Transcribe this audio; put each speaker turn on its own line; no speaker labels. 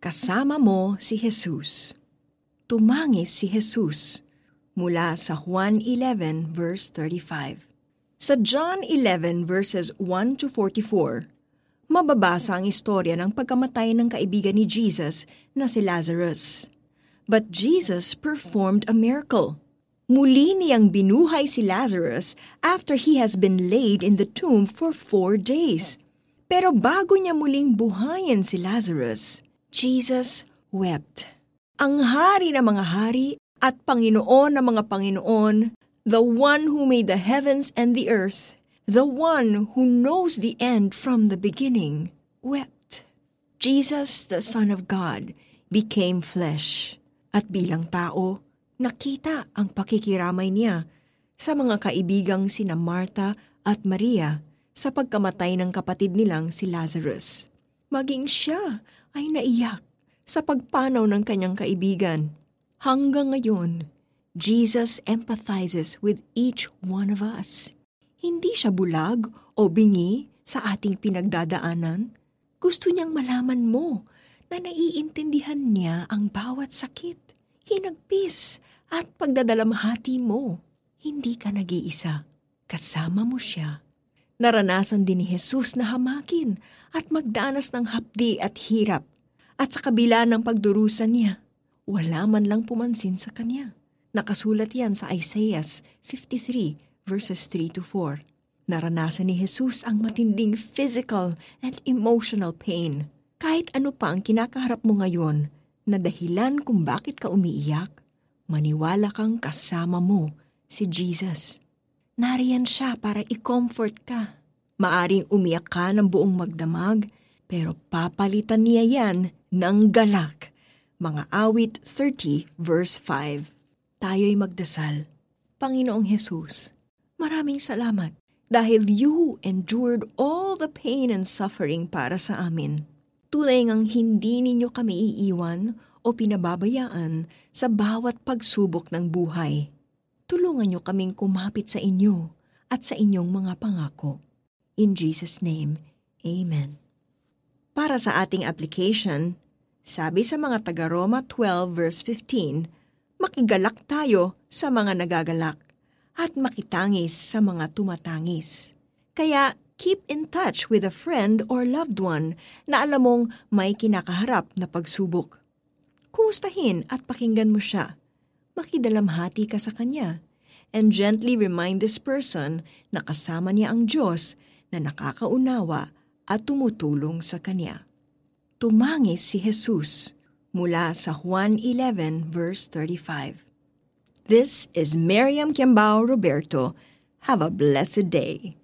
Kasama mo si Jesus. Tumangis si Jesus mula sa Juan 11 verse 35. Sa John 11 verses 1 to 44, mababasa ang istorya ng pagkamatay ng kaibigan ni Jesus na si Lazarus. But Jesus performed a miracle. Muli niyang binuhay si Lazarus after he has been laid in the tomb for four days. Pero bago niya muling buhayin si Lazarus, Jesus wept. Ang hari ng mga hari at Panginoon ng mga Panginoon, the one who made the heavens and the earth, the one who knows the end from the beginning, wept. Jesus, the Son of God, became flesh. At bilang tao, nakita ang pakikiramay niya sa mga kaibigang sina Marta at Maria sa pagkamatay ng kapatid nilang si Lazarus. Maging siya ay naiyak sa pagpanaw ng kanyang kaibigan. Hanggang ngayon, Jesus empathizes with each one of us. Hindi siya bulag o bingi sa ating pinagdadaanan. Gusto niyang malaman mo na naiintindihan niya ang bawat sakit, hinagpis at pagdadalamhati mo. Hindi ka nag-iisa. Kasama mo siya. Naranasan din ni Jesus na hamakin at magdanas ng hapdi at hirap. At sa kabila ng pagdurusan niya, wala man lang pumansin sa kanya. Nakasulat yan sa Isaiah 53 verses 3 to 4. Naranasan ni Jesus ang matinding physical and emotional pain. Kahit ano pa ang kinakaharap mo ngayon na dahilan kung bakit ka umiiyak, maniwala kang kasama mo si Jesus. Nariyan siya para i-comfort ka. Maaring umiyak ka ng buong magdamag, pero papalitan niya yan ng galak. Mga awit 30 verse 5. Tayo'y magdasal. Panginoong Jesus, maraming salamat dahil you endured all the pain and suffering para sa amin. Tunay ngang hindi ninyo kami iiwan o pinababayaan sa bawat pagsubok ng buhay. Tulungan niyo kaming kumapit sa inyo at sa inyong mga pangako. In Jesus' name, Amen. Para sa ating application, sabi sa mga taga Roma 12 verse 15, makigalak tayo sa mga nagagalak at makitangis sa mga tumatangis. Kaya keep in touch with a friend or loved one na alam mong may kinakaharap na pagsubok. Kumustahin at pakinggan mo siya. Makidalamhati ka sa kanya and gently remind this person na kasama niya ang Diyos na nakakaunawa at tumutulong sa kanya. Tumangis si Jesus mula sa Juan 11 verse 35. This is Miriam Kiambao Roberto. Have a blessed day.